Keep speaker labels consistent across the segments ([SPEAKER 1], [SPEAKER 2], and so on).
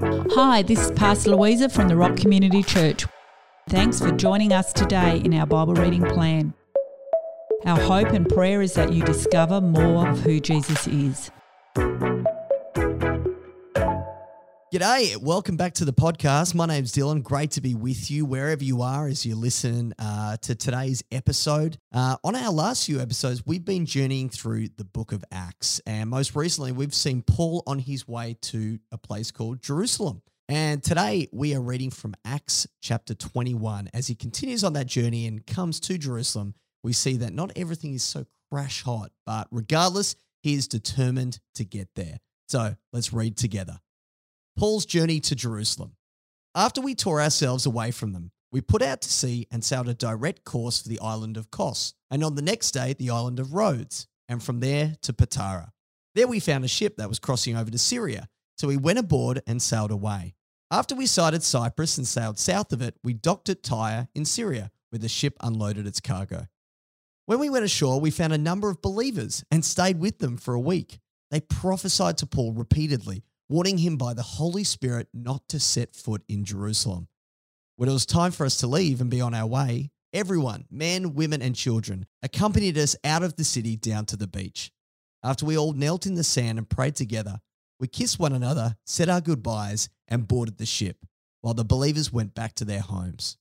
[SPEAKER 1] Hi, this is Pastor Louisa from the Rock Community Church. Thanks for joining us today in our Bible reading plan. Our hope and prayer is that you discover more of who Jesus is.
[SPEAKER 2] G'day, welcome back to the podcast. My name's Dylan. Great to be with you wherever you are as you listen uh, to today's episode. Uh, on our last few episodes, we've been journeying through the book of Acts. And most recently, we've seen Paul on his way to a place called Jerusalem. And today, we are reading from Acts chapter 21. As he continues on that journey and comes to Jerusalem, we see that not everything is so crash hot, but regardless, he is determined to get there. So let's read together. Paul's journey to Jerusalem. After we tore ourselves away from them, we put out to sea and sailed a direct course for the island of Kos, and on the next day, the island of Rhodes, and from there to Patara. There we found a ship that was crossing over to Syria, so we went aboard and sailed away. After we sighted Cyprus and sailed south of it, we docked at Tyre in Syria, where the ship unloaded its cargo. When we went ashore, we found a number of believers and stayed with them for a week. They prophesied to Paul repeatedly warning him by the Holy Spirit not to set foot in Jerusalem. When it was time for us to leave and be on our way, everyone, men, women, and children, accompanied us out of the city down to the beach. After we all knelt in the sand and prayed together, we kissed one another, said our goodbyes, and boarded the ship, while the believers went back to their homes.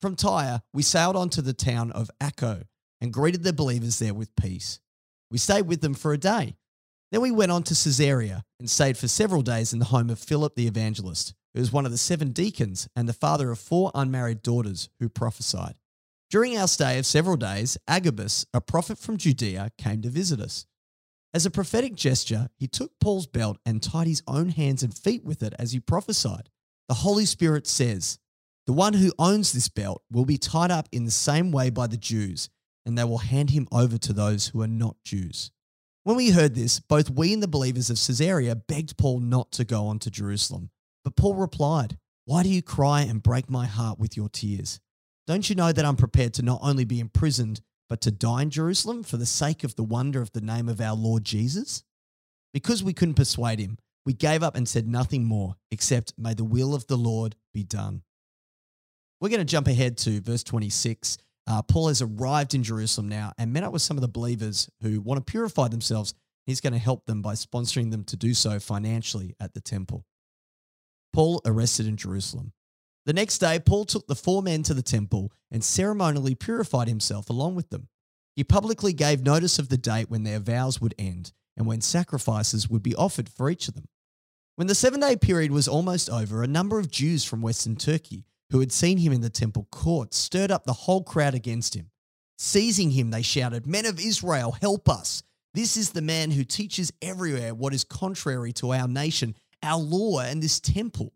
[SPEAKER 2] From Tyre, we sailed on to the town of Acco and greeted the believers there with peace. We stayed with them for a day then we went on to Caesarea and stayed for several days in the home of Philip the evangelist, who was one of the seven deacons and the father of four unmarried daughters who prophesied. During our stay of several days, Agabus, a prophet from Judea, came to visit us. As a prophetic gesture, he took Paul's belt and tied his own hands and feet with it as he prophesied. The Holy Spirit says, The one who owns this belt will be tied up in the same way by the Jews, and they will hand him over to those who are not Jews. When we heard this, both we and the believers of Caesarea begged Paul not to go on to Jerusalem. But Paul replied, Why do you cry and break my heart with your tears? Don't you know that I'm prepared to not only be imprisoned, but to die in Jerusalem for the sake of the wonder of the name of our Lord Jesus? Because we couldn't persuade him, we gave up and said nothing more, except, May the will of the Lord be done. We're going to jump ahead to verse 26 uh, Paul has arrived in Jerusalem now and met up with some of the believers who want to purify themselves. He's going to help them by sponsoring them to do so financially at the temple. Paul arrested in Jerusalem. The next day, Paul took the four men to the temple and ceremonially purified himself along with them. He publicly gave notice of the date when their vows would end and when sacrifices would be offered for each of them. When the seven day period was almost over, a number of Jews from Western Turkey who had seen him in the temple court, stirred up the whole crowd against him. Seizing him, they shouted, Men of Israel, help us. This is the man who teaches everywhere what is contrary to our nation, our law, and this temple.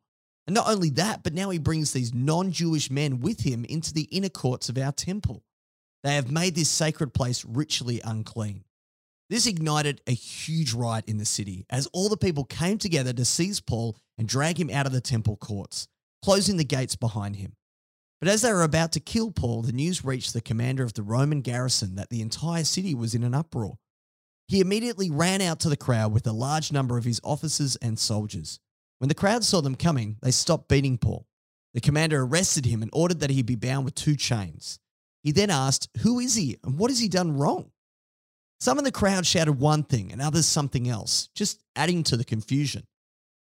[SPEAKER 2] And not only that, but now he brings these non Jewish men with him into the inner courts of our temple. They have made this sacred place ritually unclean. This ignited a huge riot in the city as all the people came together to seize Paul and drag him out of the temple courts closing the gates behind him. But as they were about to kill Paul, the news reached the commander of the Roman garrison that the entire city was in an uproar. He immediately ran out to the crowd with a large number of his officers and soldiers. When the crowd saw them coming, they stopped beating Paul. The commander arrested him and ordered that he be bound with two chains. He then asked, Who is he and what has he done wrong? Some in the crowd shouted one thing and others something else, just adding to the confusion.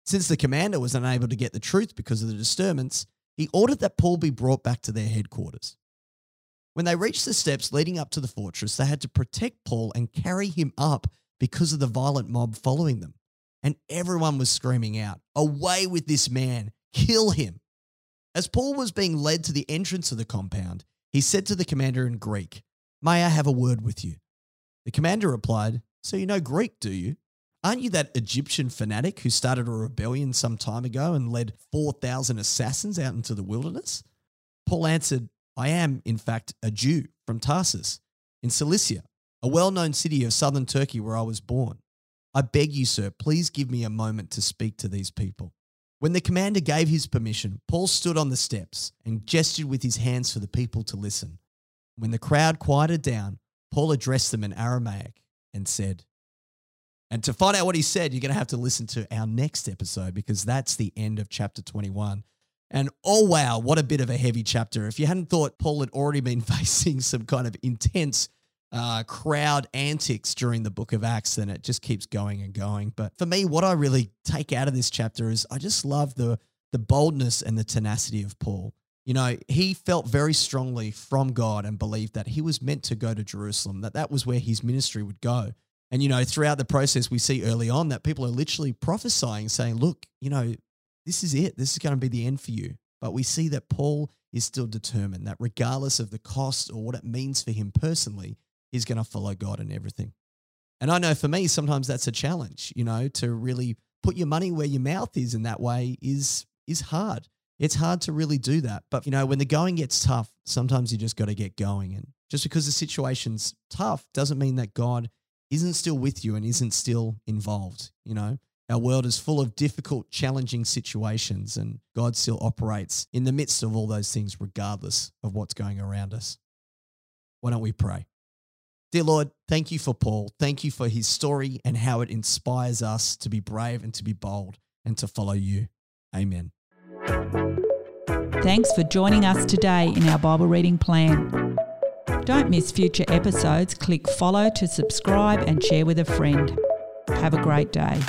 [SPEAKER 2] Since the commander was unable to get the truth because of the disturbance, he ordered that Paul be brought back to their headquarters. When they reached the steps leading up to the fortress, they had to protect Paul and carry him up because of the violent mob following them. And everyone was screaming out, Away with this man! Kill him! As Paul was being led to the entrance of the compound, he said to the commander in Greek, May I have a word with you? The commander replied, So you know Greek, do you? Aren't you that Egyptian fanatic who started a rebellion some time ago and led 4,000 assassins out into the wilderness? Paul answered, I am, in fact, a Jew from Tarsus in Cilicia, a well known city of southern Turkey where I was born. I beg you, sir, please give me a moment to speak to these people. When the commander gave his permission, Paul stood on the steps and gestured with his hands for the people to listen. When the crowd quieted down, Paul addressed them in Aramaic and said, And to find out what he said, you're going to have to listen to our next episode because that's the end of chapter 21. And oh, wow, what a bit of a heavy chapter. If you hadn't thought Paul had already been facing some kind of intense uh, crowd antics during the book of Acts, then it just keeps going and going. But for me, what I really take out of this chapter is I just love the, the boldness and the tenacity of Paul. You know, he felt very strongly from God and believed that he was meant to go to Jerusalem, that that was where his ministry would go. And, you know, throughout the process, we see early on that people are literally prophesying, saying, look, you know, this is it. This is going to be the end for you. But we see that Paul is still determined that regardless of the cost or what it means for him personally, he's going to follow God in everything. And I know for me, sometimes that's a challenge, you know, to really put your money where your mouth is in that way is is hard. It's hard to really do that. But you know, when the going gets tough, sometimes you just got to get going. And just because the situation's tough doesn't mean that God isn't still with you and isn't still involved. You know, our world is full of difficult, challenging situations, and God still operates in the midst of all those things, regardless of what's going around us. Why don't we pray? Dear Lord, thank you for Paul. Thank you for his story and how it inspires us to be brave and to be bold and to follow you. Amen.
[SPEAKER 1] Thanks for joining us today in our Bible reading plan. Don't miss future episodes. Click follow to subscribe and share with a friend. Have a great day.